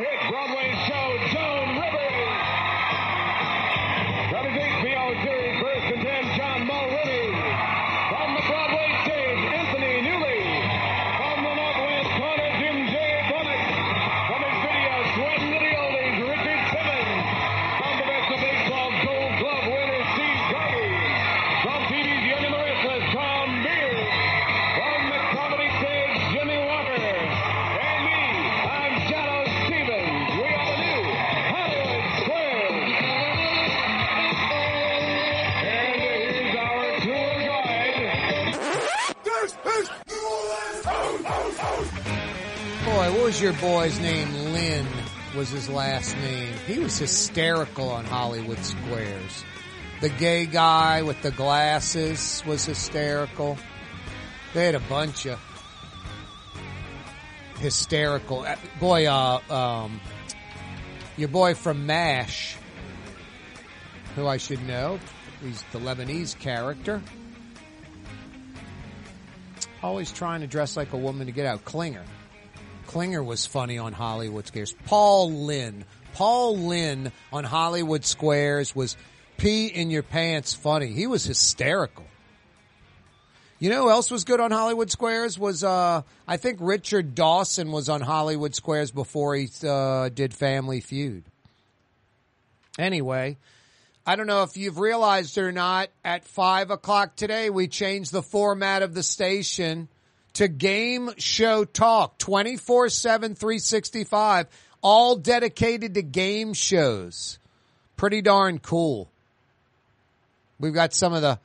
hit Broadway boy's name? Lynde was his last name. He was hysterical on Hollywood Squares. The gay guy with the glasses was hysterical. They had a bunch of hysterical. uh, Boy, uh, um, your boy from MASH, who I should know, he's the Lebanese character. Always trying to dress like a woman to get out. Klinger. Klinger was funny on Hollywood Squares. Paul Lynde. Paul Lynde on Hollywood Squares was pee in your pants funny. He was hysterical. You know who else was good on Hollywood Squares? Was, uh, I think Richard Dawson was on Hollywood Squares before he, uh, did Family Feud. Anyway, I don't know if you've realized or not, at five o'clock today, we changed the format of the station to game show talk 24 7 365 all dedicated to game shows. Pretty darn cool. We've got some of the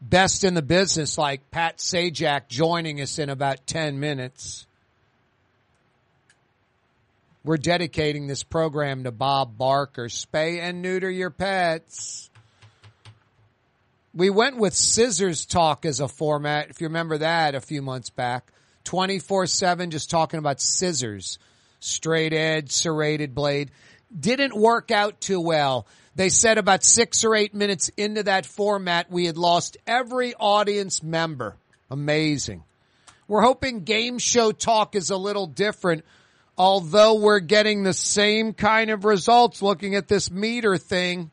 best in the business like pat sajak joining us in about 10 minutes. We're dedicating this program to bob barker. Spay and neuter your pets we went with scissors talk as a format. If you remember that a few months back, 24 seven, just talking about scissors, straight edge, serrated blade. Didn't work out too well. They said about six or eight minutes into that format, we had lost every audience member. Amazing. We're hoping game show talk is a little different, although we're getting the same kind of results looking at this meter thing.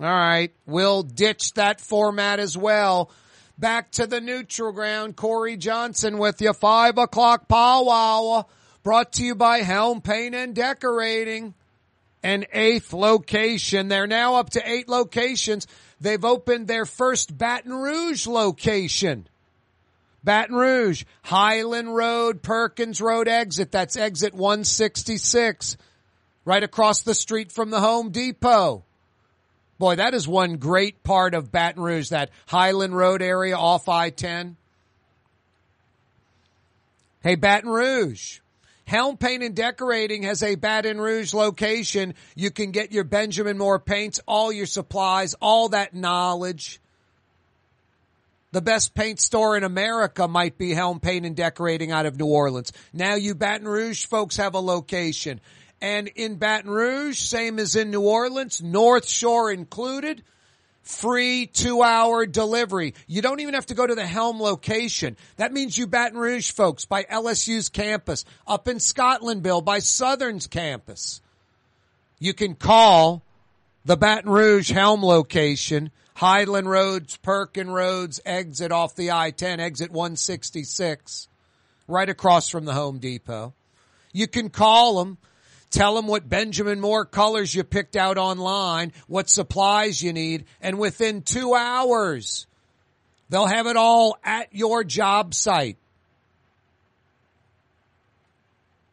All right. We'll ditch that format as well. Back to the neutral ground. Kaare Johnson with you. Five o'clock powwow brought to you by Helm Paint and Decorating. An eighth location. They're now up to eight locations. They've opened their first Baton Rouge location. Baton Rouge, Highland Road, Perkins Road exit. That's exit 166. Right across the street from the Home Depot. Boy, that is one great part of Baton Rouge, that Highland Road area off I-10. Hey, Baton Rouge. Helm Paint and Decorating has a Baton Rouge location. You can get your Benjamin Moore paints, all your supplies, all that knowledge. The best paint store in America might be Helm Paint and Decorating out of New Orleans. Now you Baton Rouge folks have a location. And in Baton Rouge, same as in New Orleans, North Shore included, free two hour delivery. You don't even have to go to the Helm location. That means you Baton Rouge folks by LSU's campus, up in Scotlandville by Southern's campus. You can call the Baton Rouge Helm location, Highland Roads, Perkin Roads, exit off the I-10, exit 166, right across from the Home Depot. You can call them. Tell them what Benjamin Moore colors you picked out online, what supplies you need, and within two hours, they'll have it all at your job site.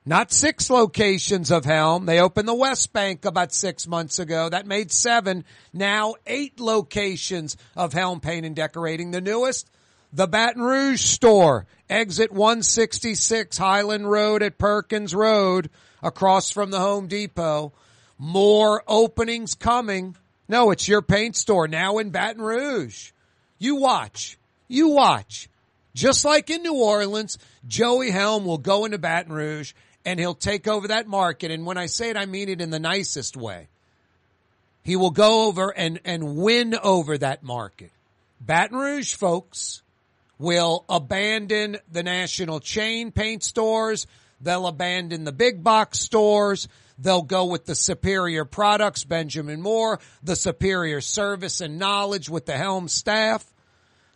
Not six locations of Helm. They opened the West Bank about six months ago. That made seven. Now eight locations of Helm Paint and Decorating. The newest, the Baton Rouge store, exit 166 Highland Road at Perkins Road across from the Home Depot. More openings coming. No, it's your paint store now in Baton Rouge. You watch. You watch. Just like in New Orleans, Joey Helm will go into Baton Rouge and he'll take over that market. And when I say it, I mean it in the nicest way. He will go over and, and win over that market. Baton Rouge folks will abandon the national chain paint stores, They'll abandon the big box stores. They'll go with the superior products, Benjamin Moore, the superior service and knowledge with the Helm staff.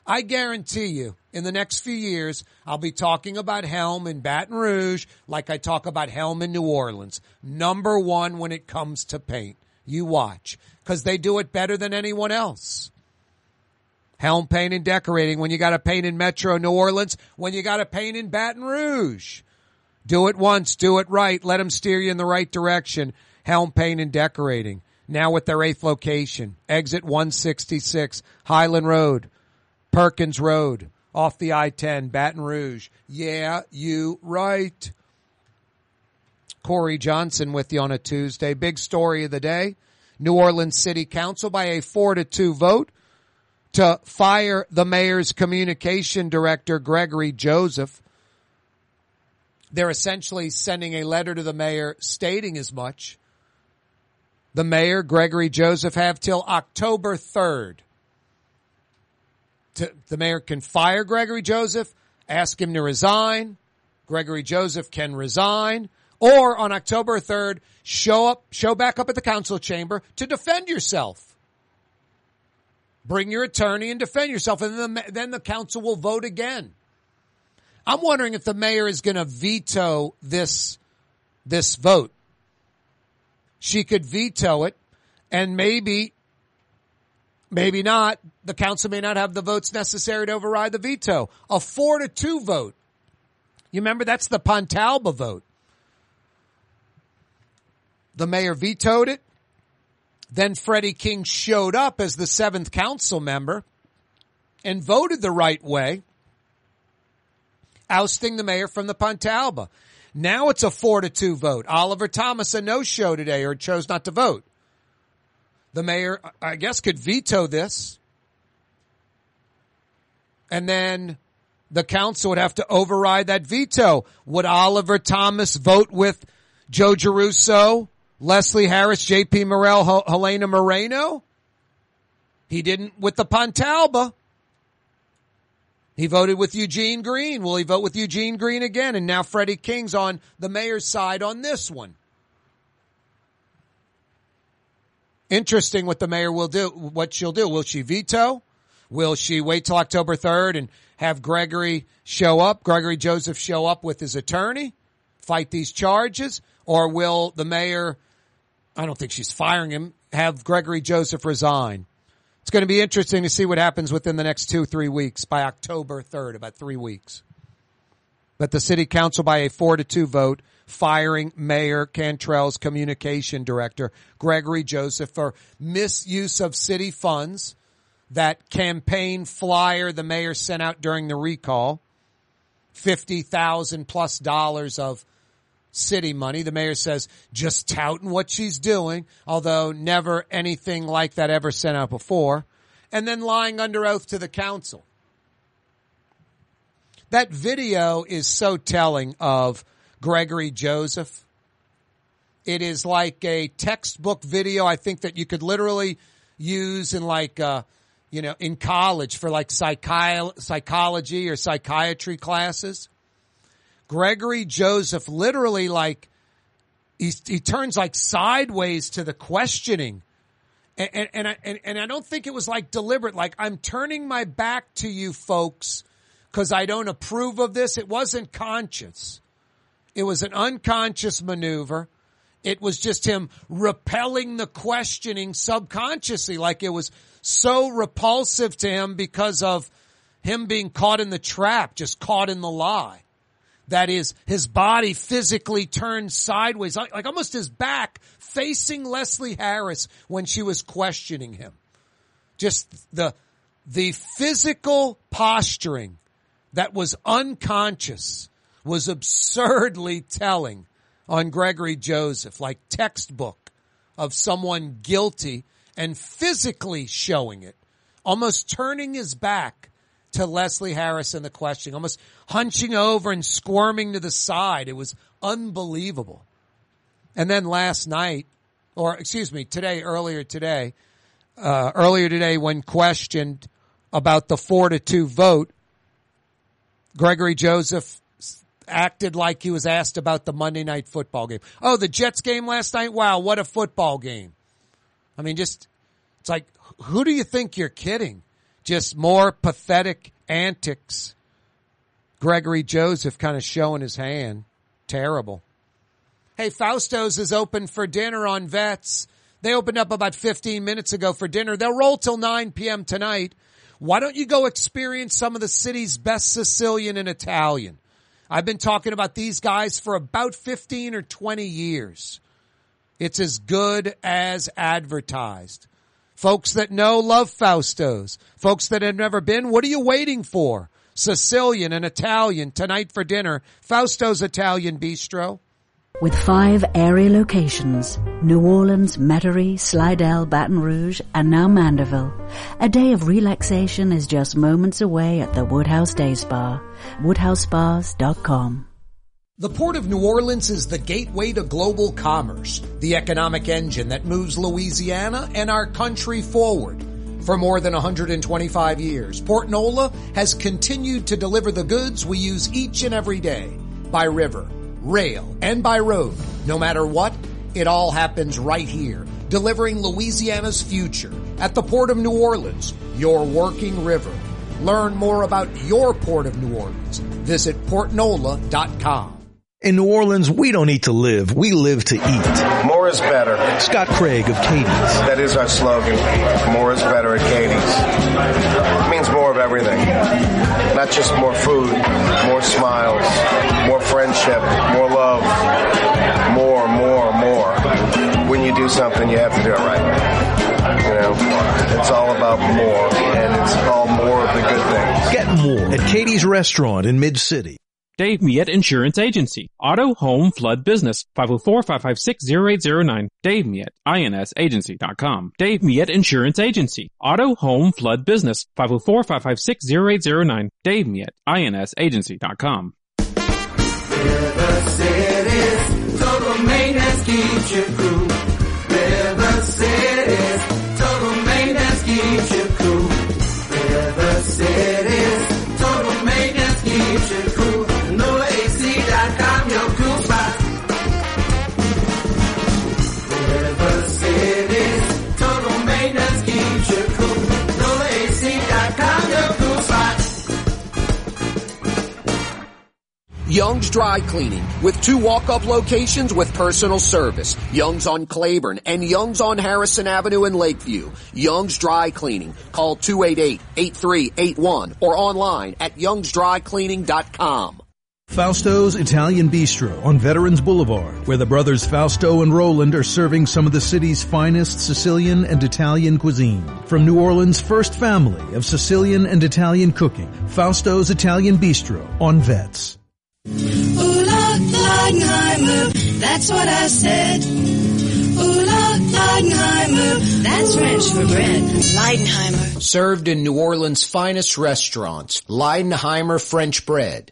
I guarantee you, in the next few years, I'll be talking about Helm in Baton Rouge like I talk about Helm in New Orleans. Number one when it comes to paint. You watch. Cause they do it better than anyone else. Helm Paint and Decorating when you got to paint in Metro New Orleans, when you got to paint in Baton Rouge. Do it once, do it right, let them steer you in the right direction. Helm Paint and Decorating. Now with their eighth location, exit 166, Highland Road, Perkins Road, off the I-10, Baton Rouge. Yeah, you right. Kaare Johnson with you on a Tuesday. Big story of the day. New Orleans City Council by a four to two vote to fire the mayor's communication director, Gregory Joseph. They're essentially sending a letter to the mayor stating as much. The mayor, Gregory Joseph, have till October 3rd. To, the mayor can fire Gregory Joseph, ask him to resign. Gregory Joseph can resign or on October 3rd, show up, show back up at the council chamber to defend yourself. Bring your attorney and defend yourself and then the, then the council will vote again. I'm wondering if the mayor is going to veto this, this vote. She could veto it and maybe, maybe not. The council may not have the votes necessary to override the veto. A four to two vote. You remember that's the Pontalba vote. The mayor vetoed it. Then Freddie King showed up as the seventh council member and voted the right way, ousting the mayor from the Pontalba. Now it's a four to two vote. Oliver Thomas a no show today or chose not to vote. The mayor, I guess, could veto this. And then the council would have to override that veto. Would Oliver Thomas vote with Joe Giarrusso, Leslie Harris, J.P. Morrell, Helena Moreno. He didn't with the Pontalba. He voted with Eugene Green. Will he vote with Eugene Green again? And now Freddie King's on the mayor's side on this one. Interesting what the mayor will do, what she'll do. Will she veto? Will she wait till October 3rd and have Gregory show up, Gregory Joseph show up with his attorney, fight these charges? Or will the mayor I don't think she's firing him. Have Gregory Joseph resign. It's going to be interesting to see what happens within the next two, three weeks by October 3rd, about three weeks. But the city council by a four to two vote firing Mayor Cantrell's communication director, Gregory Joseph, for misuse of city funds. That campaign flyer the mayor sent out during the recall, 50,000 plus dollars of city money. The mayor says just touting what she's doing, although never anything like that ever sent out before. And then lying under oath to the council. That video is so telling of Gregory Joseph. It is like a textbook video. I think that you could literally use in like, uh, you know, in college for like psychi- psychology or psychiatry classes. Gregory Joseph literally like he he turns like sideways to the questioning. And, and, and, I, and, and I don't think it was like deliberate. Like I'm turning my back to you folks because I don't approve of this. It wasn't conscious. It was an unconscious maneuver. It was just him repelling the questioning subconsciously, like it was so repulsive to him because of him being caught in the trap, just caught in the lie that is his body physically turned sideways, like, like almost his back facing Leslie Harris when she was questioning him. Just the, the physical posturing that was unconscious was absurdly telling on Gregory Joseph, like textbook of someone guilty and physically showing it, almost turning his back to Leslie Harris in the question, almost hunching over and squirming to the side. It was unbelievable. And then last night, or excuse me, today, earlier today, uh, earlier today when questioned about the four to two vote, Gregory Joseph acted like he was asked about the Monday night football game. Oh, the Jets game last night? Wow, what a football game. I mean, just, it's like, who do you think you're kidding? Just more pathetic antics. Gregory Joseph kind of showing his hand. Terrible. Hey, Fausto's is open for dinner on Vets. They opened up about 15 minutes ago for dinner. They'll roll till 9 p.m. tonight. Why don't you go experience some of the city's best Sicilian and Italian? I've been talking about these guys for about 15 or 20 years. It's as good as advertised. Folks that know love Fausto's. Folks that have never been, what are you waiting for? Sicilian and Italian tonight for dinner. Fausto's Italian Bistro. With five area locations, New Orleans, Metairie, Slidell, Baton Rouge, and now Mandeville, a day of relaxation is just moments away at the Woodhouse Day Spa. WoodhouseSpas.com. The Port of New Orleans is the gateway to global commerce, the economic engine that moves Louisiana and our country forward. For more than 125 years, Port Nola has continued to deliver the goods we use each and every day by river rail, and by road. No matter what, it all happens right here, delivering Louisiana's future at the Port of New Orleans, your working river. Learn more about your Port of New Orleans. Visit portnola.com. In New Orleans, we don't eat to live, we live to eat. More is better. Scott Craig of Katie's. That is our slogan. More is better at Katie's. It means more of everything. Not just more food, more smiles, more friendship, more love, more, more, more. When you do something, you have to do it right. You know, it's all about more, and it's all more of the good things. Get more at Katie's Restaurant in Mid-City. Dave Miet Insurance Agency. Auto, home, flood, business. 504-556-0809. Dave Miet, insagency.com. Dave Miet Insurance Agency. Auto, home, flood, business. 504-556-0809. Dave Miet, insagency.com. River City's total maintenance keeps you cool. River City's Young's Dry Cleaning with two walk-up locations with personal service. Young's on Claiborne and Young's on Harrison Avenue in Lakeview. Young's Dry Cleaning. Call 288-8381 or online at youngsdrycleaning.com. Fausto's Italian Bistro on Veterans Boulevard, where the brothers Fausto and Roland are serving some of the city's finest Sicilian and Italian cuisine. From New Orleans' first family of Sicilian and Italian cooking, Fausto's Italian Bistro on Vets. Ola Leidenheimer, that's what I said. Ola Leidenheimer, that's French for bread. Leidenheimer. Served in New Orleans' finest restaurants. Leidenheimer French Bread.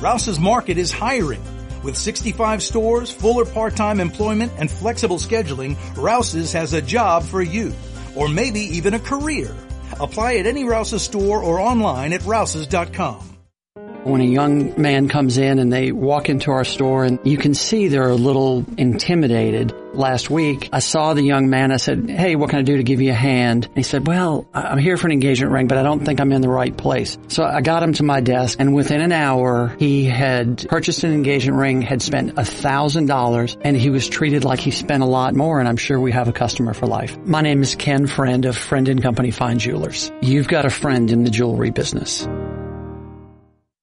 Rouse's Market is hiring. With 65 stores, fuller part-time employment, and flexible scheduling, Rouse's has a job for you. Or maybe even a career. Apply at any Rouse's store or online at rouses.com. When a young man comes in and they walk into our store and you can see they're a little intimidated. Last week, I saw the young man. I said, Hey, what can I do to give you a hand? And he said, Well, I'm here for an engagement ring, but I don't think I'm in the right place. So I got him to my desk and within an hour, he had purchased an engagement ring, had spent a thousand dollars and he was treated like he spent a lot more. And I'm sure we have a customer for life. My name is Ken Friend of Friend and Company Fine Jewelers. You've got a friend in the jewelry business.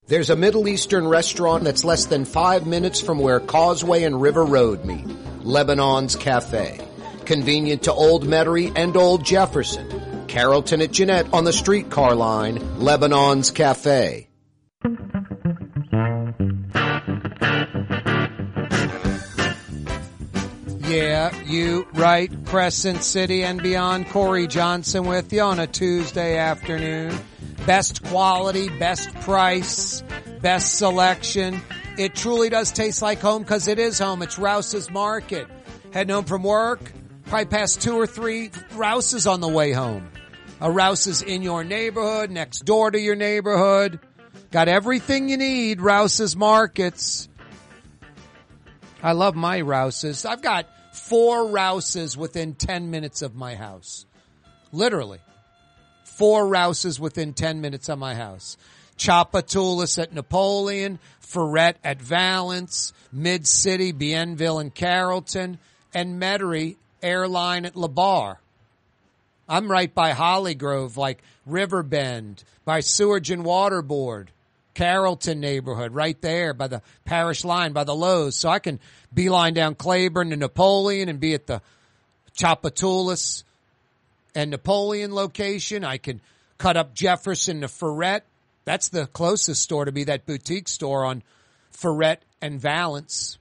There's a Middle Eastern restaurant that's less than five minutes from where Causeway and River Road meet, Lebanon's Cafe. Convenient to Old Metairie and Old Jefferson. Carrollton at Jeanette on the streetcar line, Lebanon's Cafe. Yeah, you right, Crescent City and beyond. Kaare Johnson with you on a Tuesday afternoon. Best quality, best price, best selection. It truly does taste like home because it is home. It's Rouse's Market. Heading home from work, probably past two or three Rouse's on the way home. A Rouse's in your neighborhood, next door to your neighborhood. Got everything you need. Rouse's Markets. I love my Rouse's. I've got four Rouse's within 10 minutes of my house. Literally. Four Rouse's within 10 minutes of my house. Tchoupitoulas at Napoleon, Freret at Valence, Mid City, Bienville and Carrollton, and Metairie Airline at Labarre. I'm right by Hollygrove, like Riverbend, by Sewage and Water Board, Carrollton neighborhood, right there by the parish line, by the Lowe's. So I can beeline down Claiborne to Napoleon and be at the Tchoupitoulas and Napoleon location. I can cut up Jefferson to Freret. That's the closest store to be that boutique store on Freret and Valence.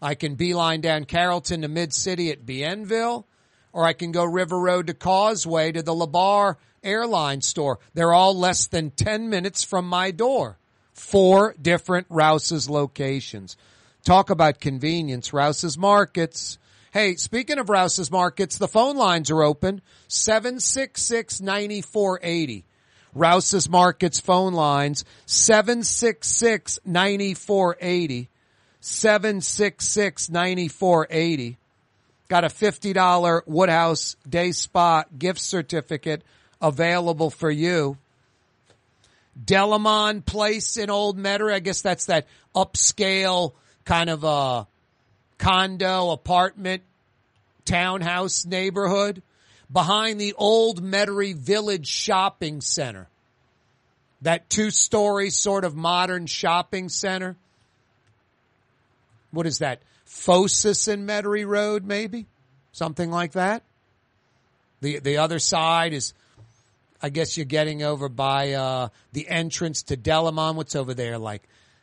I can beeline down Carrollton to Mid City at Bienville, or I can go River Road to Causeway to the Labarre airline store. They're all less than 10 minutes from my door. Four different Rouse's locations. Talk about convenience. Rouse's Markets. Hey, speaking of Rouse's Markets, the phone lines are open. 766-9480. Rouse's Markets phone lines. 766-9480. 766-9480. Got a $50 Woodhouse Day Spa gift certificate available for you. Delamon Place in Old Metairie. I guess that's that upscale kind of a condo, apartment, townhouse neighborhood behind the old Metairie Village Shopping Center. That two-story sort of modern shopping center. What is that? Phosis and Metairie Road, maybe? Something like that? The, the other side is I guess you're getting over by uh, the entrance to Delamon. What's over there? Like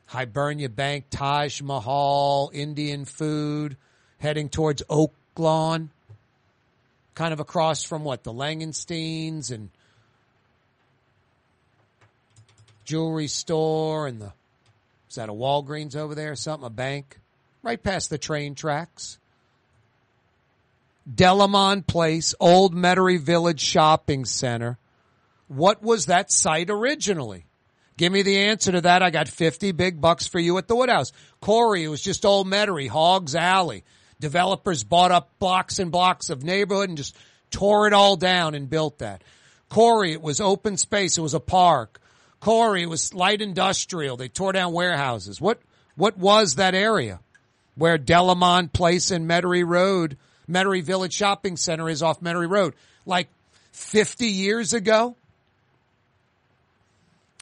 Hibernia Bank, Taj Mahal, Indian food, heading towards Oak Lawn. Kind of across from what? The Langensteins and jewelry store and the, is that a Walgreens over there or something? A bank? Right past the train tracks. Delamon Place, Old Metairie Village Shopping Center. What was that site originally? Give me the answer to that. I got 50 big bucks for you at the Woodhouse. Kaare, it was just Old Metairie, Hogs Alley. Developers bought up blocks and blocks of neighborhood and just tore it all down and built that. Kaare, it was open space. It was a park. Kaare, it was light industrial. They tore down warehouses. What, what was that area where Delamont Place and Metairie Road, Metairie Village Shopping Center is off Metairie Road? Like 50 years ago?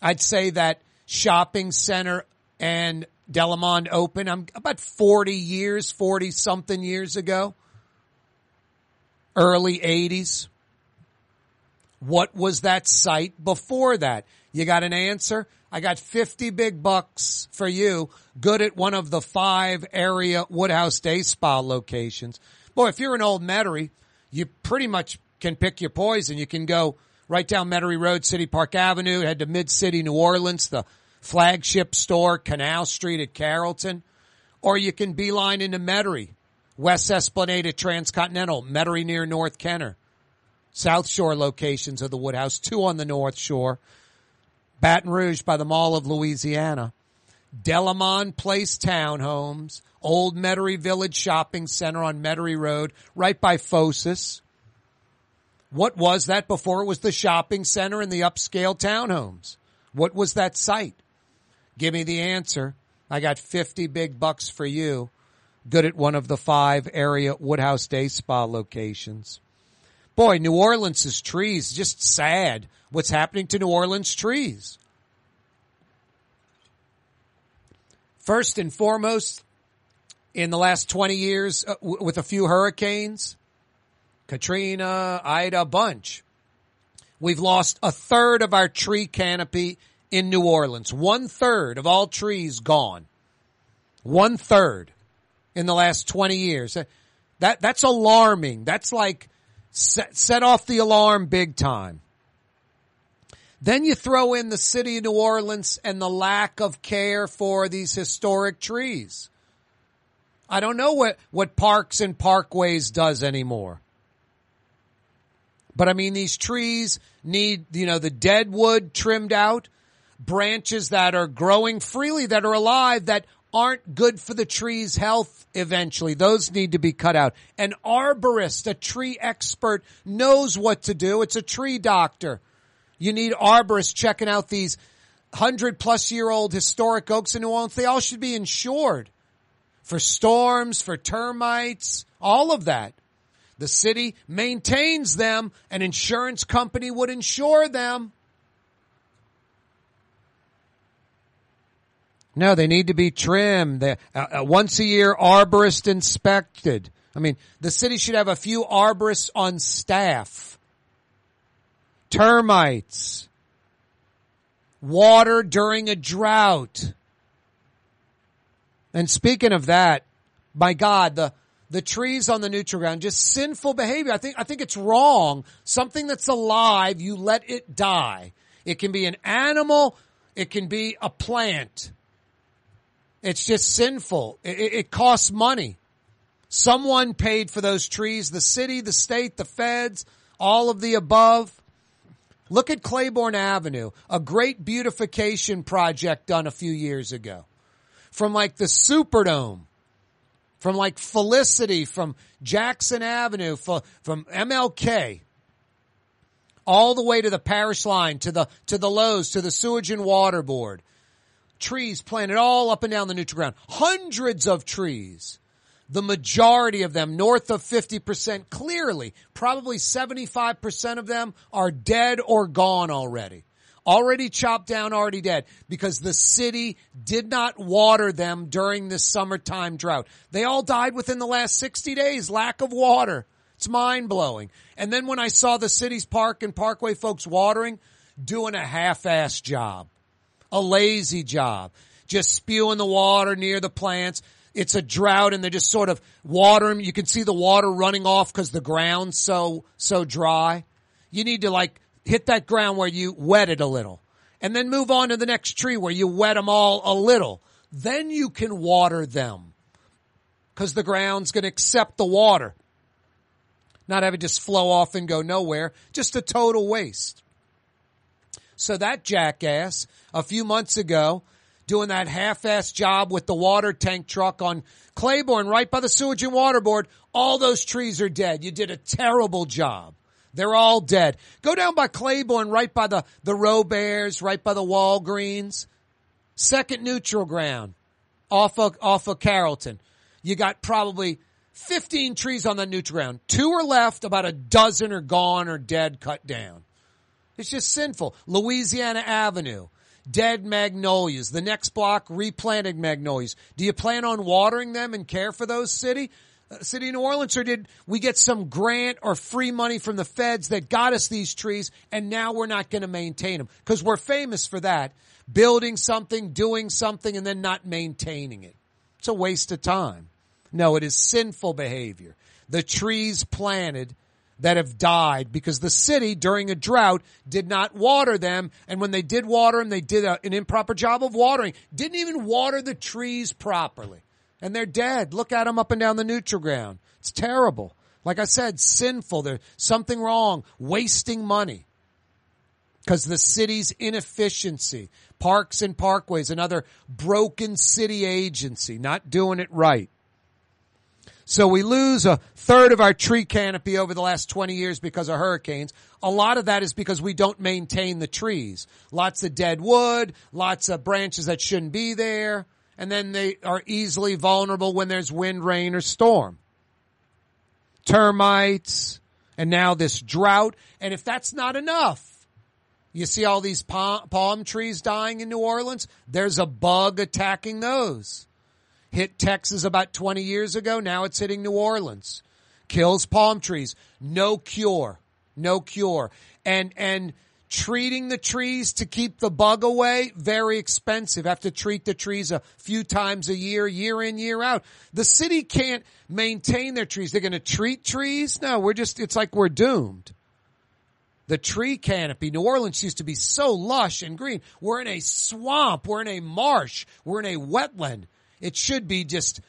I'd say that shopping center and Delamond open. I'm about 40 years, 40 something years ago. Early 80s. What was that site before that? You got an answer? I got 50 big bucks for you. Good at one of the five area Woodhouse Day Spa locations. Boy, if you're an old Metairie, you pretty much can pick your poison. You can go right down Metairie Road, City Park Avenue, head to Mid City, New Orleans, the flagship store, Canal Street at Carrollton, or you can beeline into Metairie, West Esplanade at Transcontinental, Metairie near North Kenner, South Shore locations of the Woodhouse, two on the North Shore, Baton Rouge by the Mall of Louisiana, Delamon Place Townhomes, Old Metairie Village Shopping Center on Metairie Road, right by Phosis. What was that before it was the shopping center and the upscale townhomes? What was that site? Give me the answer. I got 50 big bucks for you. Good at one of the five area Woodhouse Day Spa locations. Boy, New Orleans' trees, just sad what's happening to New Orleans trees. First and foremost, in the last 20 years, uh, w- with a few hurricanes, Katrina, Ida, bunch. We've lost a third of our tree canopy in New Orleans. One third of all trees gone. One third in the last 20 years. That that's alarming. That's like set, set off the alarm big time. Then you throw in the city of New Orleans and the lack of care for these historic trees. I don't know what, what parks and parkways does anymore. But I mean, these trees need, you know, the dead wood trimmed out, branches that are growing freely, that are alive, that aren't good for the tree's health eventually. Those need to be cut out. An arborist, a tree expert knows what to do. It's a tree doctor. You need arborists checking out these hundred plus year old historic oaks in New Orleans. They all should be insured for storms, for termites, all of that. The city maintains them. An insurance company would insure them. No, they need to be trimmed. They, uh, uh, once a year, arborist inspected. I mean, the city should have a few arborists on staff. Termites. Water during a drought. And speaking of that, my God, the, the trees on the neutral ground, just sinful behavior. I think, I think it's wrong. Something that's alive, you let it die. It can be an animal. It can be a plant. It's just sinful. It, it, it costs money. Someone paid for those trees, the city, the state, the feds, all of the above. Look at Claiborne Avenue, a great beautification project done a few years ago. From like the Superdome, from like Felicity, from Jackson Avenue, from MLK, all the way to the parish line, to the, to the Lowe's, to the Sewage and Water Board. Trees planted all up and down the neutral ground. Hundreds of trees the majority of them, north of 50%, clearly, probably 75% of them are dead or gone already. Already chopped down, already dead, because the city did not water them during this summertime drought. They all died within the last 60 days, lack of water. It's mind blowing. And then when I saw the city's park and parkway folks watering, doing a half-ass job, a lazy job, just spewing the water near the plants it's a drought and they're just sort of watering. You can see the water running off because the ground's so, so dry. You need to like hit that ground where you wet it a little and then move on to the next tree where you wet them all a little. Then you can water them because the ground's going to accept the water. Not have it just flow off and go nowhere. Just a total waste. So that jackass a few months ago doing that half-ass job with the water tank truck on Claiborne right by the sewage and water board. All those trees are dead. You did a terrible job. They're all dead. Go down by Claiborne right by the, the Roberts, right by the Walgreens. Second neutral ground off of, off of Carrollton. You got probably 15 trees on the neutral ground. Two are left, about a dozen are gone or dead, cut down. It's just sinful. Louisiana Avenue dead magnolias. The next block, replanted magnolias. Do you plan on watering them and care for those city? Uh, city of New Orleans, or did we get some grant or free money from the feds that got us these trees and now we're not going to maintain them? Because we're famous for that. Building something, doing something, and then not maintaining it. It's a waste of time. No, it is sinful behavior. The trees planted that have died because the city during a drought did not water them. And when they did water them, they did a, an improper job of watering. Didn't even water the trees properly. And they're dead. Look at them up and down the neutral ground. It's terrible. Like I said, sinful. There's something wrong. Wasting money. Because the city's inefficiency. Parks and Parkways, another broken city agency, not doing it right. So we lose a third of our tree canopy over the last 20 years because of hurricanes. A lot of that is because we don't maintain the trees. Lots of dead wood, lots of branches that shouldn't be there, and then they are easily vulnerable when there's wind, rain, or storm. Termites, and now this drought. And if that's not enough, you see all these palm, palm trees dying in New Orleans? There's a bug attacking those hit Texas about 20 years ago. Now it's hitting New Orleans. Kills palm trees. No cure. No cure. And, and treating the trees to keep the bug away, very expensive. Have to treat the trees a few times a year, year in, year out. The city can't maintain their trees. They're going to treat trees? No, we're just, it's like we're doomed. The tree canopy. New Orleans used to be so lush and green. We're in a swamp. We're in a marsh. We're in a wetland. It should be just,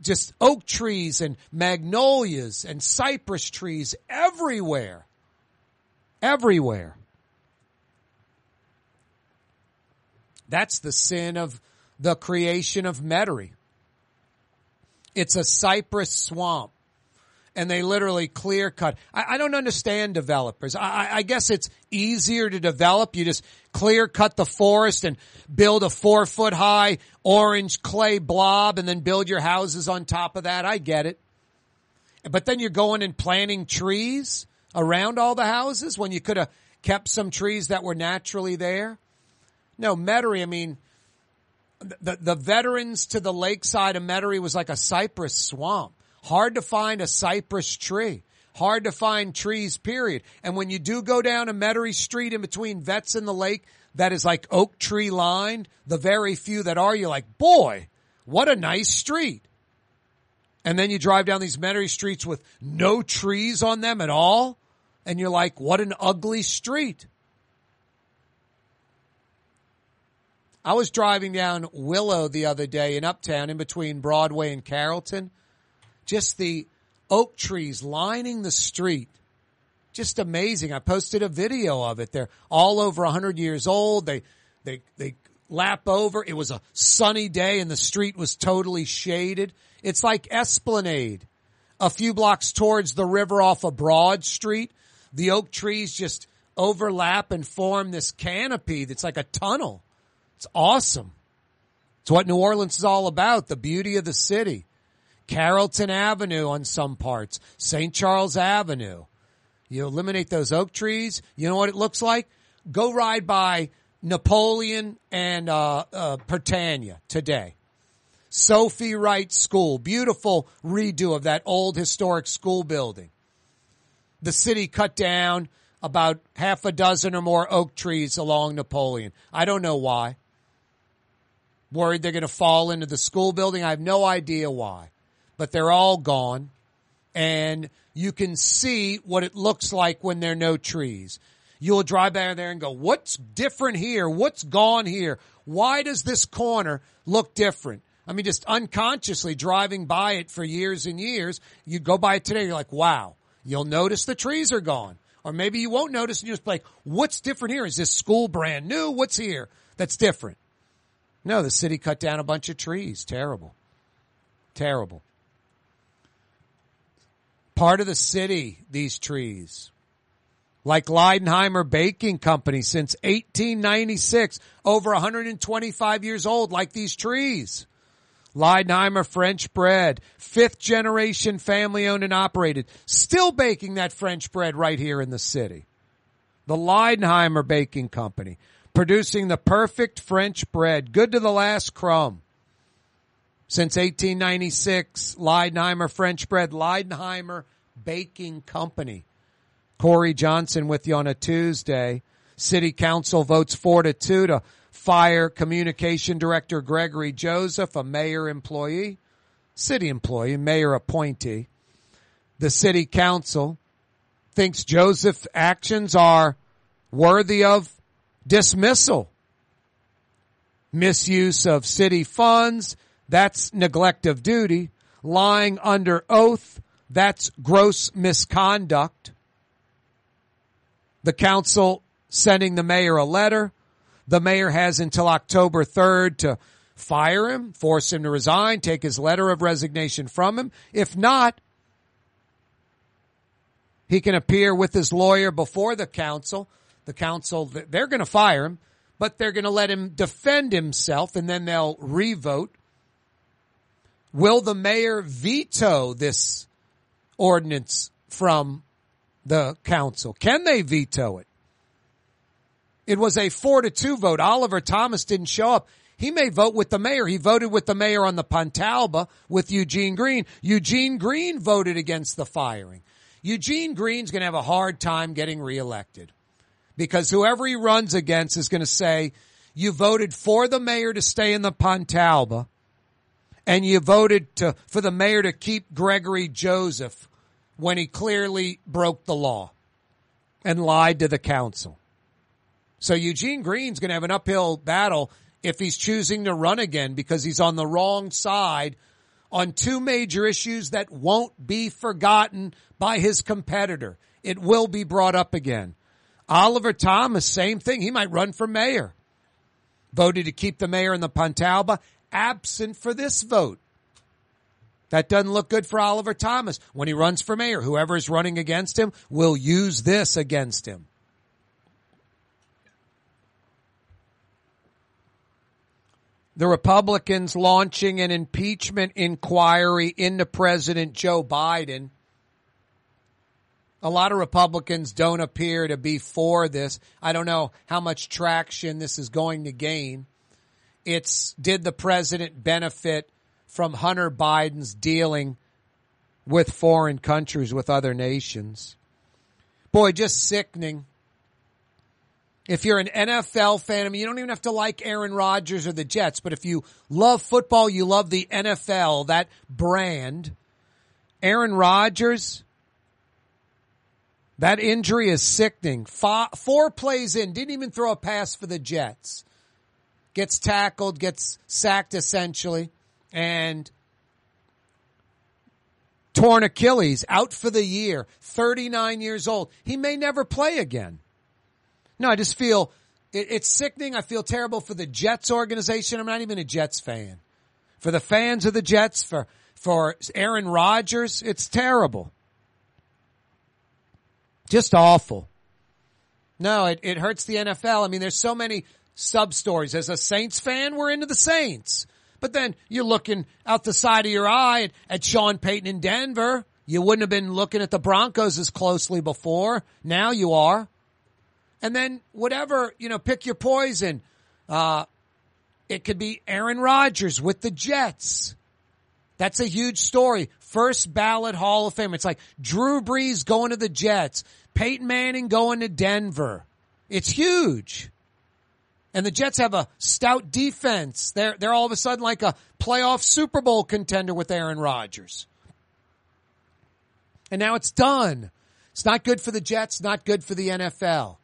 just oak trees and magnolias and cypress trees everywhere. Everywhere. That's the sin of the creation of Metairie. It's a cypress swamp. And they literally clear cut. I, I don't understand developers. I, I, I guess it's easier to develop. You just clear cut the forest and build a four foot high orange clay blob and then build your houses on top of that. I get it. But then you're going and planting trees around all the houses when you could have kept some trees that were naturally there. No, Metairie, I mean, the, the veterans to the lakeside of Metairie was like a cypress swamp. Hard to find a cypress tree. Hard to find trees, period. And when you do go down a Metairie Street in between Vets and the lake, that is like oak tree lined, the very few that are, you're like, boy, what a nice street. And then you drive down these Metairie streets with no trees on them at all. And you're like, what an ugly street. I was driving down Willow the other day in Uptown in between Broadway and Carrollton. Just the oak trees lining the street. Just amazing. I posted a video of it. They're all over 100 years old. They, they, they lap over. It was a sunny day and the street was totally shaded. It's like Esplanade. A few blocks towards the river off of Broad Street. The oak trees just overlap and form this canopy that's like a tunnel. It's awesome. It's what New Orleans is all about, the beauty of the city. Carrollton Avenue on some parts, St. Charles Avenue. You eliminate those oak trees, you know what it looks like? Go ride by Napoleon and uh, uh, Prytania today. Sophie Wright School, beautiful redo of that old historic school building. The city cut down about half a dozen or more oak trees along Napoleon. I don't know why. Worried they're going to fall into the school building. I have no idea why, but they're all gone and you can see what it looks like when there are no trees. You'll drive by there and go, what's different here? What's gone here? Why does this corner look different? I mean, just unconsciously driving by it for years and years, you go by it today, you're like, wow, you'll notice the trees are gone. Or maybe you won't notice and you're just like, what's different here? Is this school brand new? What's here that's different? No, the city cut down a bunch of trees. Terrible. Terrible. Part of the city, these trees. Like Leidenheimer Baking Company since 1896, over 125 years old, like these trees. Leidenheimer French bread, fifth generation family owned and operated, still baking that French bread right here in the city. The Leidenheimer Baking Company, producing the perfect French bread, good to the last crumb. Since 1896, Leidenheimer French bread, Leidenheimer Baking Company. Kaare Johnson with you on a Tuesday. City Council votes four to two to fire Communication Director Gregory Joseph, a mayor employee, city employee, mayor appointee. The City Council thinks Joseph's actions are worthy of dismissal. Misuse of city funds, that's neglect of duty. Lying under oath, that's gross misconduct. The council sending the mayor a letter. The mayor has until October 3rd to fire him, force him to resign, take his letter of resignation from him. If not, he can appear with his lawyer before the council. The council, they're going to fire him, but they're going to let him defend himself and then they'll revote. Will the mayor veto this ordinance from the council? Can they veto it? It was a four to two vote. Oliver Thomas didn't show up. He may vote with the mayor. He voted with the mayor on the Pontalba with Eugene Green. Eugene Green voted against the firing. Eugene Green's going to have a hard time getting reelected because whoever he runs against is going to say, you voted for the mayor to stay in the Pontalba and you voted to, for the mayor to keep Gregory Joseph when he clearly broke the law and lied to the council. So Eugene Green's going to have an uphill battle if he's choosing to run again because he's on the wrong side on two major issues that won't be forgotten by his competitor. It will be brought up again. Oliver Thomas, same thing. He might run for mayor. Voted to keep the mayor in the Pontalba, absent for this vote. That doesn't look good for Oliver Thomas. When he runs for mayor, whoever is running against him will use this against him. The Republicans launching an impeachment inquiry into President Joe Biden. A lot of Republicans don't appear to be for this. I don't know how much traction this is going to gain. It's did the president benefit from Hunter Biden's dealing with foreign countries, with other nations? Boy, just sickening. If you're an NFL fan, I mean, you don't even have to like Aaron Rodgers or the Jets, but if you love football, you love the NFL, that brand. Aaron Rodgers, that injury is sickening. Four, four plays in, didn't even throw a pass for the Jets. Gets tackled, gets sacked essentially, and torn Achilles, out for the year, 39 years old. He may never play again. No, I just feel it, it's sickening. I feel terrible for the Jets organization. I'm not even a Jets fan. For the fans of the Jets, for, for Aaron Rodgers, it's terrible. Just awful. No, it, it hurts the NFL. I mean, there's so many sub stories. As a Saints fan, we're into the Saints. But then you're looking out the side of your eye at, at Sean Payton in Denver. You wouldn't have been looking at the Broncos as closely before. Now you are. And then whatever, you know, pick your poison. Uh, it could be Aaron Rodgers with the Jets. That's a huge story. First ballot Hall of Fame. It's like Drew Brees going to the Jets, Peyton Manning going to Denver. It's huge. And the Jets have a stout defense. They're, they're all of a sudden like a playoff Super Bowl contender with Aaron Rodgers. And now it's done. It's not good for the Jets, not good for the NFL.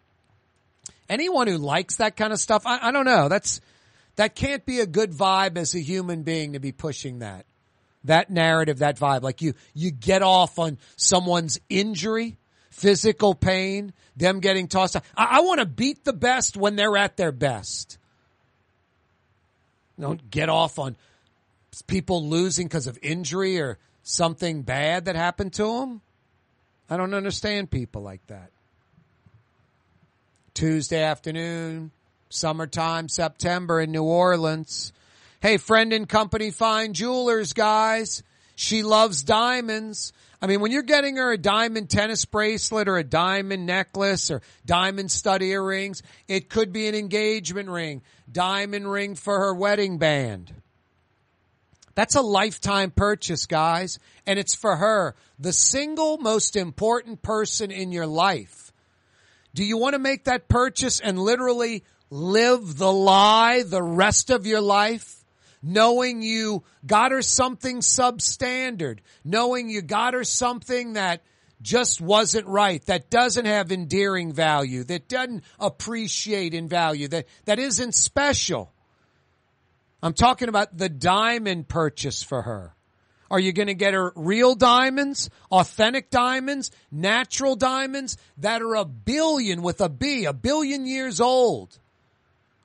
Anyone who likes that kind of stuff, I, I don't know. That's, that can't be a good vibe as a human being to be pushing that. That narrative, that vibe. Like you, you get off on someone's injury, physical pain, them getting tossed out. I, I want to beat the best when they're at their best. Don't get off on people losing because of injury or something bad that happened to them. I don't understand people like that. Tuesday afternoon, summertime, September in New Orleans. Hey, friend and company fine jewelers, guys. She loves diamonds. I mean, when you're getting her a diamond tennis bracelet or a diamond necklace or diamond stud earrings, it could be an engagement ring, diamond ring for her wedding band. That's a lifetime purchase, guys. And it's for her, the single most important person in your life. Do you want to make that purchase and literally live the lie the rest of your life? Knowing you got her something substandard, knowing you got her something that just wasn't right, that doesn't have endearing value, that doesn't appreciate in value, that, that isn't special. I'm talking about the diamond purchase for her. Are you going to get her real diamonds, authentic diamonds, natural diamonds that are a billion with a B, a billion years old?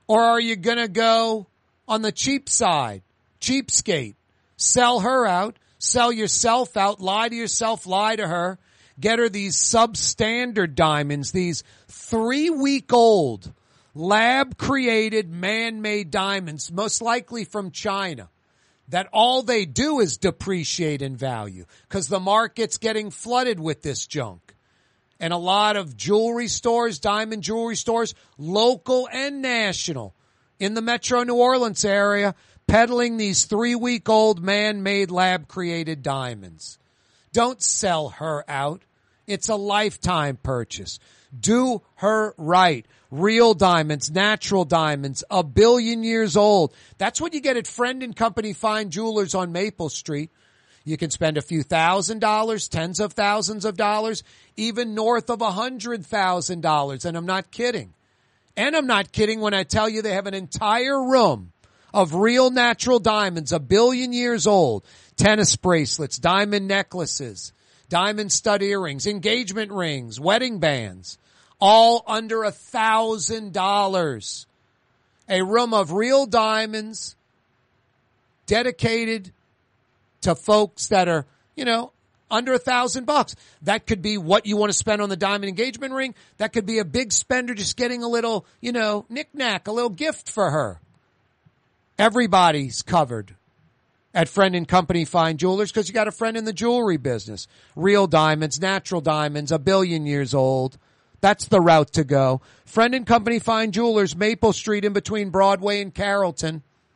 Or are you going to go on the cheap side, cheapskate, sell her out, sell yourself out, lie to yourself, lie to her, get her these substandard diamonds, these three week old lab created man-made diamonds, most likely from China, that all they do is depreciate in value because the market's getting flooded with this junk. And a lot of jewelry stores, diamond jewelry stores, local and national in the metro New Orleans area, peddling these three week old man-made lab created diamonds. Don't sell her out It's a lifetime purchase. Do her right. Real diamonds, natural diamonds, a billion years old. That's what you get at Friend and Company Fine Jewelers on Maple Street. You can spend a few thousand dollars, tens of thousands of dollars, even north of a hundred thousand dollars. And I'm not kidding. And I'm not kidding when I tell you they have an entire room of real natural diamonds, a billion years old, tennis bracelets, diamond necklaces, diamond stud earrings, engagement rings, wedding bands, all under a thousand dollars. A room of real diamonds dedicated to folks that are, you know, under a thousand bucks. That could be what you want to spend on the diamond engagement ring. That could be a big spender just getting a little, you know, knickknack, a little gift for her. Everybody's covered at Friend and Company Fine Jewelers because you got a friend in the jewelry business. Real diamonds, natural diamonds, a billion years old. That's the route to go. Friend and Company Fine Jewelers, Maple Street in between Broadway and Carrollton.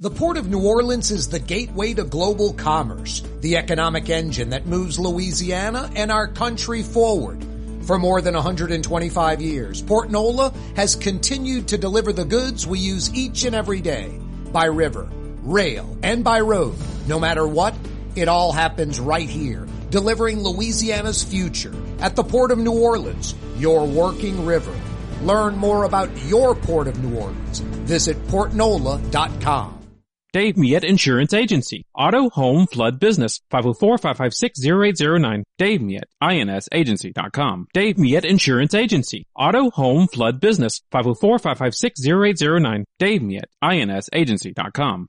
The Port of New Orleans is the gateway to global commerce, the economic engine that moves Louisiana and our country forward. For more than 125 years, Port Nola has continued to deliver the goods we use each and every day by river, rail, and by road. No matter what, it all happens right here, delivering Louisiana's future at the Port of New Orleans, your working river. Learn more about your Port of New Orleans. Visit portnola.com. Dave Miet Insurance Agency. Auto, home, flood, business. 504-556-0809. Dave Miet, insagency.com. Dave Miet Insurance Agency. Auto, home, flood, business. 504-556-0809. Dave Miet, insagency.com.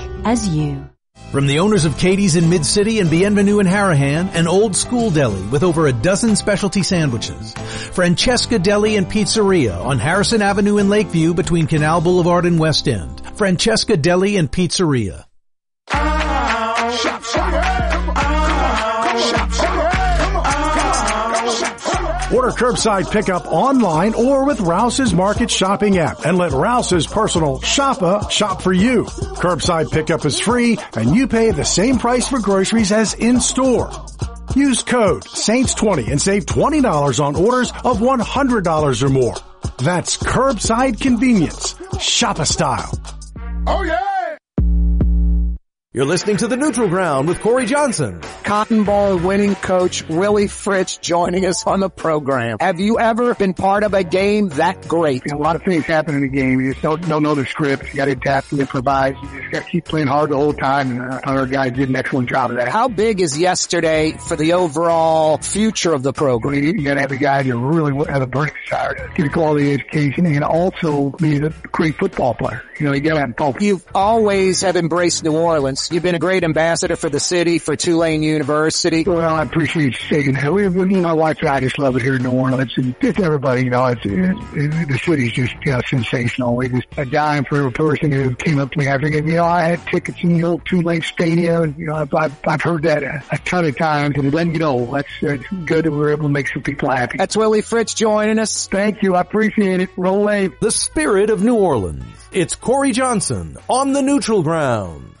as you. From the owners of Katie's in Mid-City and Bienvenue in Harahan, an old school deli with over a dozen specialty sandwiches. Francesca Deli and Pizzeria on Harrison Avenue in Lakeview between Canal Boulevard and West End. Francesca Deli and Pizzeria. Order curbside pickup online or with Rouse's Market Shopping app and let Rouse's personal shopper shop for you. Curbside pickup is free and you pay the same price for groceries as in store. Use code SAINTS20 and save $20 on orders of $100 or more. That's curbside convenience. Shopper style. Oh yeah! You're listening to The Neutral Ground with Kaare Johnson. Cotton Bowl winning coach Willie Fritz joining us on the program. Have you ever been part of a game that great? A lot of things happen in the game. You just don't, don't know the script. You got to adapt and improvise. You just got to keep playing hard the whole time. And uh, our guys did an excellent job of that. How big is yesterday for the overall future of the program? You, you got to have a guy that really have a burning desire to get a quality education and also be a great football player. You know, you got to have both. You've always have embraced New Orleans. You've been a great ambassador for the city, for Tulane University. Well, I appreciate you saying that. We, we, my wife and I just love it here in New Orleans. And just everybody, you know, it's, it, it, the city's just you know, sensational. We just a dime for every person who came up to me after it. You know, I had tickets in the old Tulane Stadium. And, you know, I've, I've, I've heard that a, a ton of times. And then, you know, that's, that's good that we're able to make some people happy. That's Willie Fritz joining us. Thank you. I appreciate it. Roll wave. The spirit of New Orleans. It's Kaare Johnson on the neutral ground.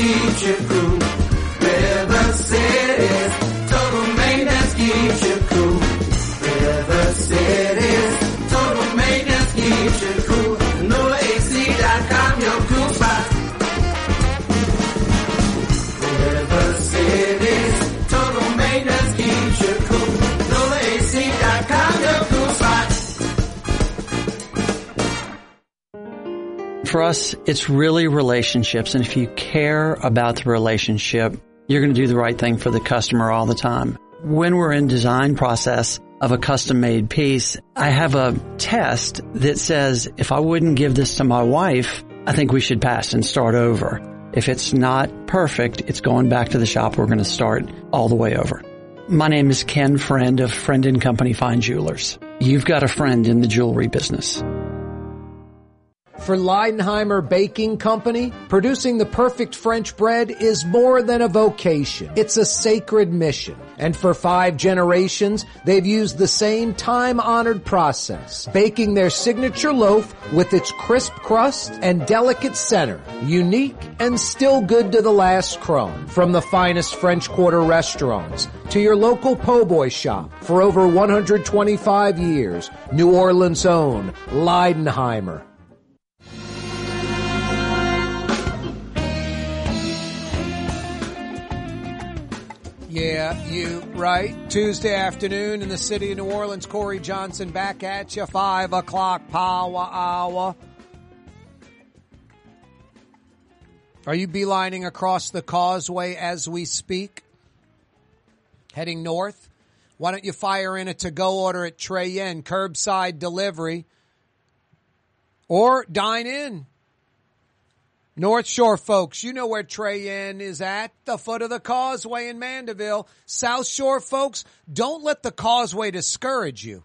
Maintenance For us, it's really relationships. And if you care about the relationship, you're going to do the right thing for the customer all the time. When we're in design process of a custom made piece, I have a test that says if I wouldn't give this to my wife, I think we should pass and start over. If it's not perfect, it's going back to the shop. We're going to start all the way over. My name is Ken Friend of Friend and Company Fine Jewelers. You've got a friend in the jewelry business. For Leidenheimer Baking Company, producing the perfect French bread is more than a vocation. It's a sacred mission. And for five generations, they've used the same time-honored process, baking their signature loaf with its crisp crust and delicate center, unique and still good to the last crumb. From the finest French Quarter restaurants to your local po' boy shop for over 125 years, New Orleans' own Leidenheimer. Yeah, you right. Tuesday afternoon in the city of New Orleans. Kaare Johnson back at you. Five o'clock power hour. Are you beelining across the causeway as we speak? Heading north? Why don't you fire in a to-go order at Trey Yuen, curbside delivery, or dine in? North Shore folks, you know where Trey Yuen is at, the foot of the causeway in Mandeville. South Shore folks, don't let the causeway discourage you.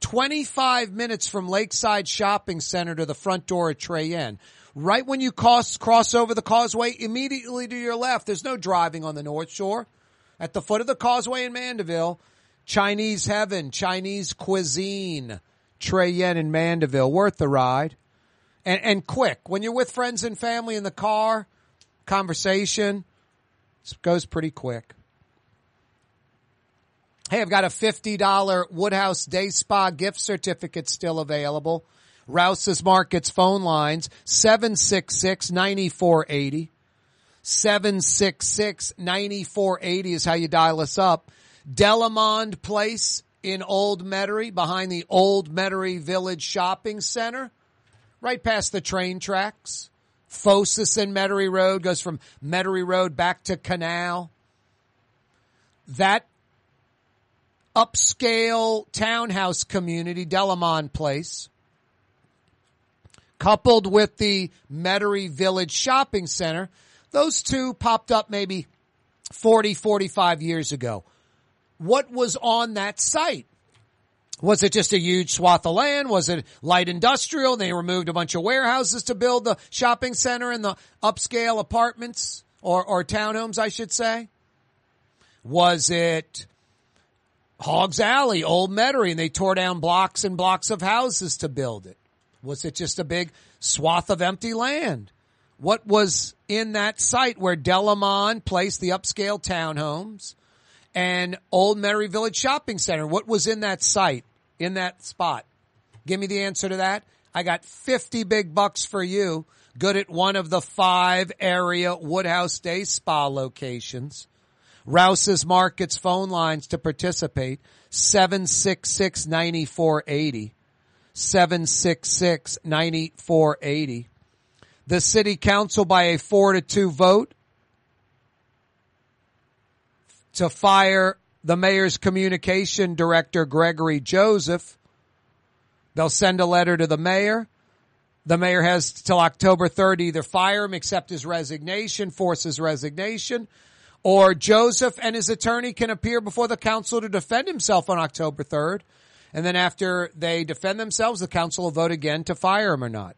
25 minutes from Lakeside Shopping Center to the front door at Trey Yuen. Right when you cross, cross over the causeway, immediately to your left, there's no driving on the North Shore. At the foot of the causeway in Mandeville, Chinese heaven, Chinese cuisine, Trey Yuen in Mandeville, worth the ride and, and quick. When you're with friends and family in the car, conversation goes pretty quick. Hey, I've got a $50 Woodhouse Day Spa gift certificate still available. Rouse's Markets phone lines, 766-9480. 766-9480 is how you dial us up. Delamond Place in Old Metairie behind the Old Metairie Village Shopping Center right past the train tracks. Focis and Metairie Road goes from Metairie Road back to Canal. That upscale townhouse community, Delamond Place, coupled with the Metairie Village Shopping Center, those two popped up maybe 40, 45 years ago. What was on that site? Was it just a huge swath of land? Was it light industrial? They removed a bunch of warehouses to build the shopping center and the upscale apartments or, or townhomes, I should say. Was it Hogs Alley, Old Metairie, and they tore down blocks and blocks of houses to build it? Was it just a big swath of empty land? What was in that site where Delamon placed the upscale townhomes and Old Metairie Village Shopping Center? What was in that site? In that spot? Give me the answer to that. I got 50 big bucks for you. Good at one of the five area Woodhouse Day Spa locations. Rouse's Markets phone lines to participate. 766-9480. 766-9480. The city council by a four to two vote to fire the mayor's communication director, Gregory Joseph. They'll send a letter to the mayor The mayor has till October 3rd to either fire him, accept his resignation, force his resignation, or Joseph and his attorney can appear before the council to defend himself on October 3rd. And then after they defend themselves, the council will vote again to fire him or not.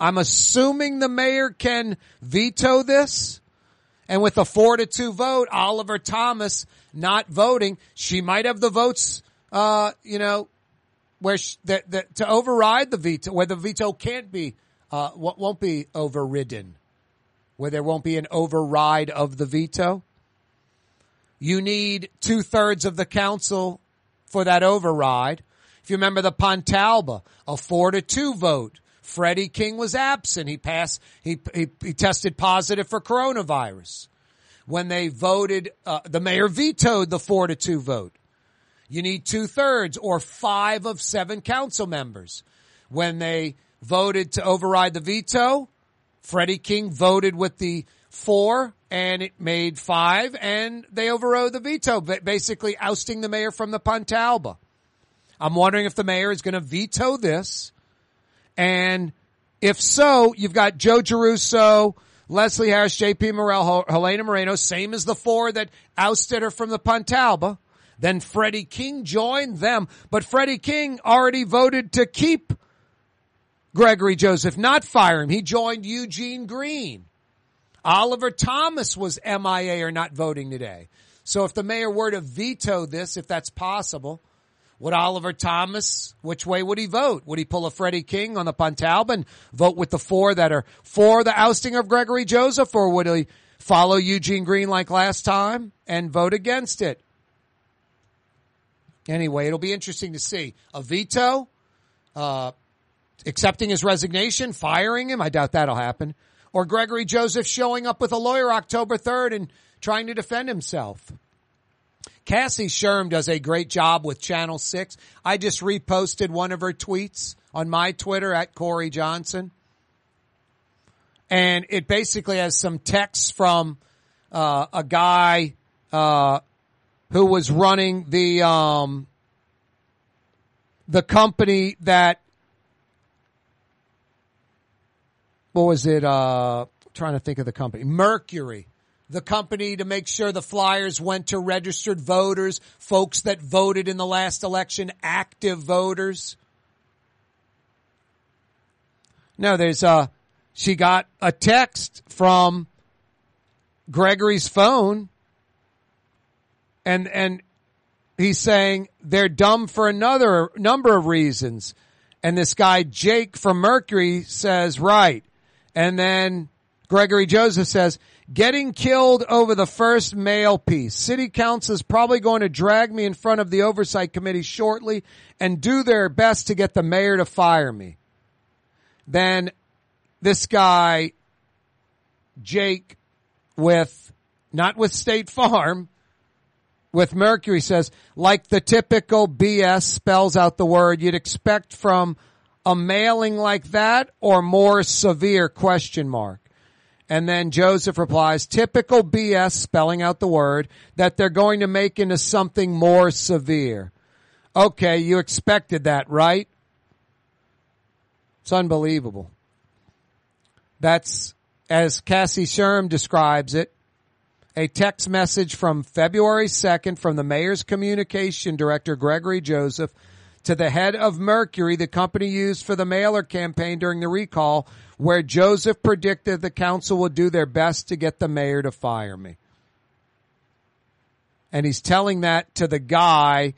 I'm assuming the mayor can veto this. And with a four to two vote, Oliver Thomas not voting, she might have the votes, uh, you know, where sh that, that to override the veto, where the veto can't be, uh, won't be overridden, where there won't be an override of the veto. You need two thirds of the council for that override. If you remember the Pontalba, a four to two vote. Freddie King was absent. He passed, he, he, he tested positive for coronavirus. When they voted, uh, the mayor vetoed the four to two vote. You need two thirds or five of seven council members. When they voted to override the veto, Freddie King voted with the four and it made five and they overrode the veto, basically ousting the mayor from the Pontalba. I'm wondering if the mayor is going to veto this. And if so, you've got Joe Giarrusso, Leslie Harris, J.P. Morrell, Helena Moreno, same as the four that ousted her from the Pontalba. Then Freddie King joined them, but Freddie King already voted to keep Gregory Joseph, not fire him. He joined Eugene Green. Oliver Thomas was MIA or not voting today. So if the mayor were to veto this, if that's possible, would Oliver Thomas, which way would he vote? Would he pull a Freddie King on the Pontalba and vote with the four that are for the ousting of Gregory Joseph, or would he follow Eugene Green like last time and vote against it? Anyway, it'll be interesting to see a veto, uh, accepting his resignation, firing him. I doubt that'll happen. Or Gregory Joseph showing up with a lawyer October 3rd and trying to defend himself. Cassie Schirm does a great job with Channel 6. I just reposted one of her tweets on my Twitter at Kaare Johnson. And it basically has some text from uh, a guy uh, who was running the um, the company that what was it? Uh, trying to think of the company, Mercury the company to make sure the flyers went to registered voters, folks that voted in the last election, active voters. No, there's a, she got a text from Gregory's phone and, and he's saying they're dumb for another number of reasons. And this guy, Jake from Mercury says, right. And then Gregory Joseph says, getting killed over the first mail piece. City council is probably going to drag me in front of the oversight committee shortly and do their best to get the mayor to fire me. Then this guy, Jake, with, not with State Farm, with Mercury says, like the typical BS spells out the word you'd expect from a mailing like that or more severe question mark. And then Joseph replies, typical BS, spelling out the word, that they're going to make into something more severe. Okay, you expected that, right? It's unbelievable. That's, as Cassie Schirm describes it, a text message from February 2nd from the mayor's communication director, Gregory Joseph, to the head of Mercury, the company used for the mailer campaign during the recall, where Joseph predicted the council would do their best to get the mayor to fire me. And he's telling that to the guy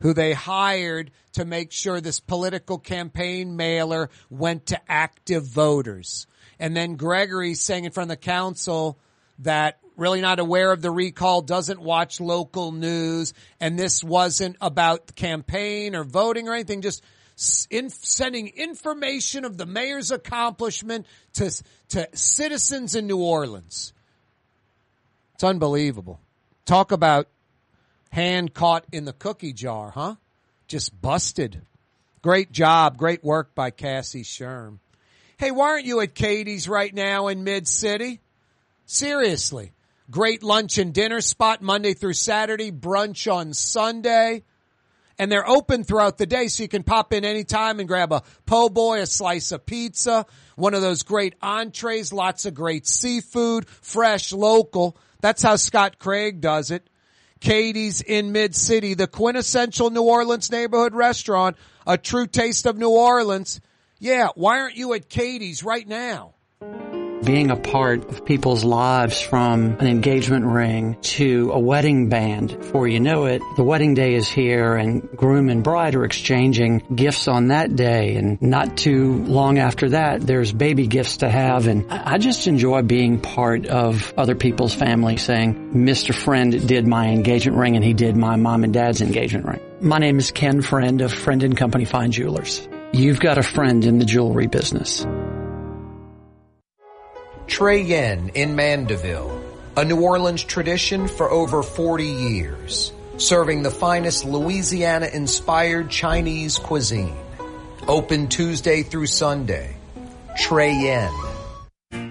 who they hired to make sure this political campaign mailer went to active voters. And then Gregory saying in front of the council that really not aware of the recall, doesn't watch local news, and this wasn't about campaign or voting or anything, just in sending information of the mayor's accomplishment to, to citizens in New Orleans. It's unbelievable. Talk about hand caught in the cookie jar, huh? Just busted. Great job. Great work by Cassie Schirm. Hey, why aren't you at Katie's right now in Mid City? Seriously. Great lunch and dinner spot Monday through Saturday, brunch on Sunday And they're open throughout the day so you can pop in anytime and grab a po' boy, a slice of pizza, one of those great entrees, lots of great seafood, fresh, local. That's how Scott Craig does it. Katie's in Mid City, the quintessential New Orleans neighborhood restaurant, a true taste of New Orleans. Yeah, why aren't you at Katie's right now? Being a part of people's lives from an engagement ring to a wedding band. Before you know it, the wedding day is here and groom and bride are exchanging gifts on that day. And not too long after that, there's baby gifts to have. And I just enjoy being part of other people's family saying, Mr. Friend did my engagement ring and he did my mom and dad's engagement ring. My name is Ken Friend of Friend and Company Fine Jewelers. You've got a friend in the jewelry business. Trey Yuen in Mandeville, a New Orleans tradition for over 40 years, serving the finest Louisiana-inspired Chinese cuisine. Open Tuesday through Sunday. Trey Yuen.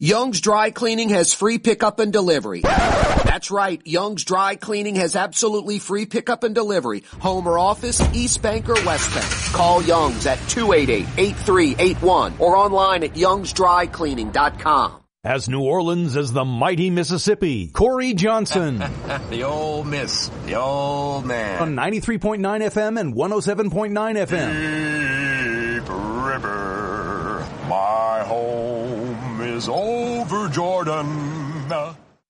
Young's Dry Cleaning has free pickup and delivery. That's right, Young's Dry Cleaning has absolutely free pickup and delivery. Home or office, East Bank or West Bank. Call Young's at 288-8381 or online at youngsdrycleaning.com. As New Orleans as the mighty Mississippi, Kaare Johnson. the old miss, the old man. On 93.9 FM and 107.9 FM. Deep River, my home is over Jordan.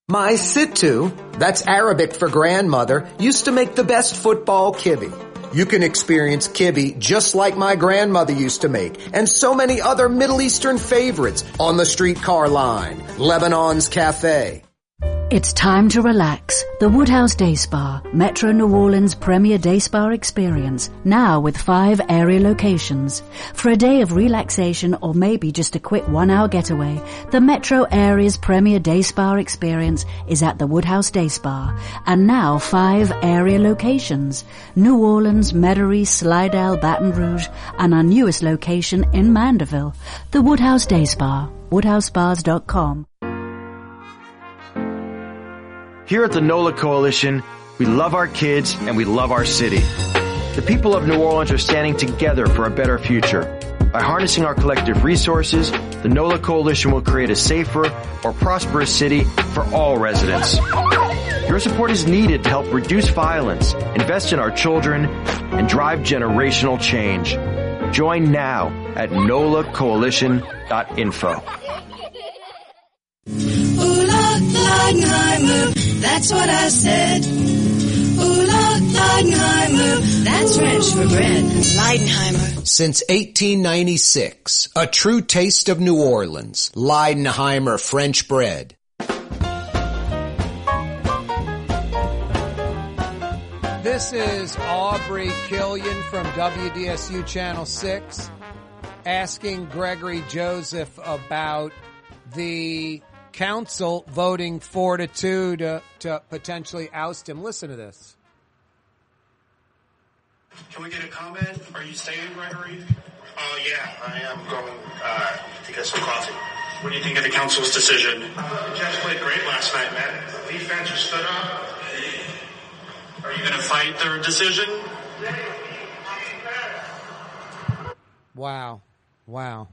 My Sittu, that's Arabic for grandmother, used to make the best football kibbe. You can experience kibbe just like my grandmother used to make, and so many other Middle Eastern favorites on the streetcar line, Lebanon's Cafe. It's time to relax. The Woodhouse Day Spa, Metro New Orleans' premier day spa experience, now with five area locations. For a day of relaxation or maybe just a quick one hour getaway, the Metro area's premier day spa experience is at the Woodhouse Day Spa, and now five area locations. New Orleans, Metairie, Slidell, Baton Rouge, and our newest location in Mandeville. The Woodhouse Day Spa, woodhousespas.com. Here at the NOLA Coalition, we love our kids and we love our city. The people of New Orleans are standing together for a better future. By harnessing our collective resources, the NOLA Coalition will create a safer, more prosperous city for all residents. Your support is needed to help reduce violence, invest in our children, and drive generational change. Join now at nolacoalition.info. Leidenheimer, that's what I said. Ola Leidenheimer, that's French for bread. Leidenheimer. Since 1896, a true taste of New Orleans, Leidenheimer French bread. This is Aubrey Killian from WDSU Channel 6 asking Gregory Joseph about the council voting four to two to, to potentially oust him. Listen to this. Can we get a comment? Are you staying, Gregory? Uh, yeah, I am going uh, to get some coffee. What do you think of the council's decision? The Jets played great last night, man. The defense just stood up. Are you going to fight their decision? Wow. Wow.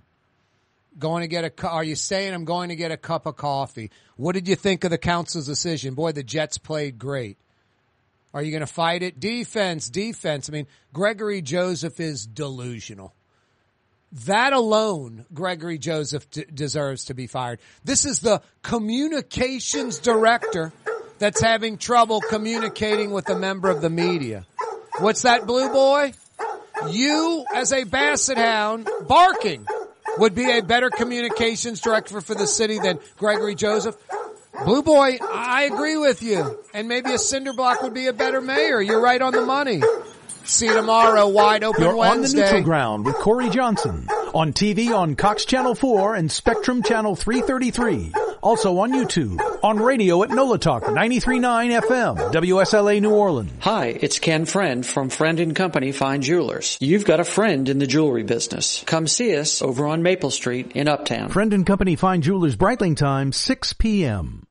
Going to get a, are you saying I'm going to get a cup of coffee? What did you think of the council's decision? Boy, the Jets played great. Are you going to fight it? Defense, defense. I mean, Gregory Joseph is delusional. That alone, Gregory Joseph d- deserves to be fired. This is the communications director that's having trouble communicating with a member of the media. What's that, blue boy? You, as a basset hound, barking would be a better communications director for the city than Gregory Joseph. Blue boy, I agree with you. And maybe a cinder block would be a better mayor. You're right on the money. See you tomorrow. Wide open You're on the neutral ground with Kaare Johnson on TV on Cox Channel 4 and Spectrum Channel 333. Also on YouTube, on radio at NOLA Talk 93.9 FM, WSLA New Orleans. Hi, it's Ken Friend from Friend and Company Fine Jewelers. You've got a friend in the jewelry business. Come see us over on Maple Street in Uptown. Friend and Company Fine Jewelers Breitling time 6 p.m.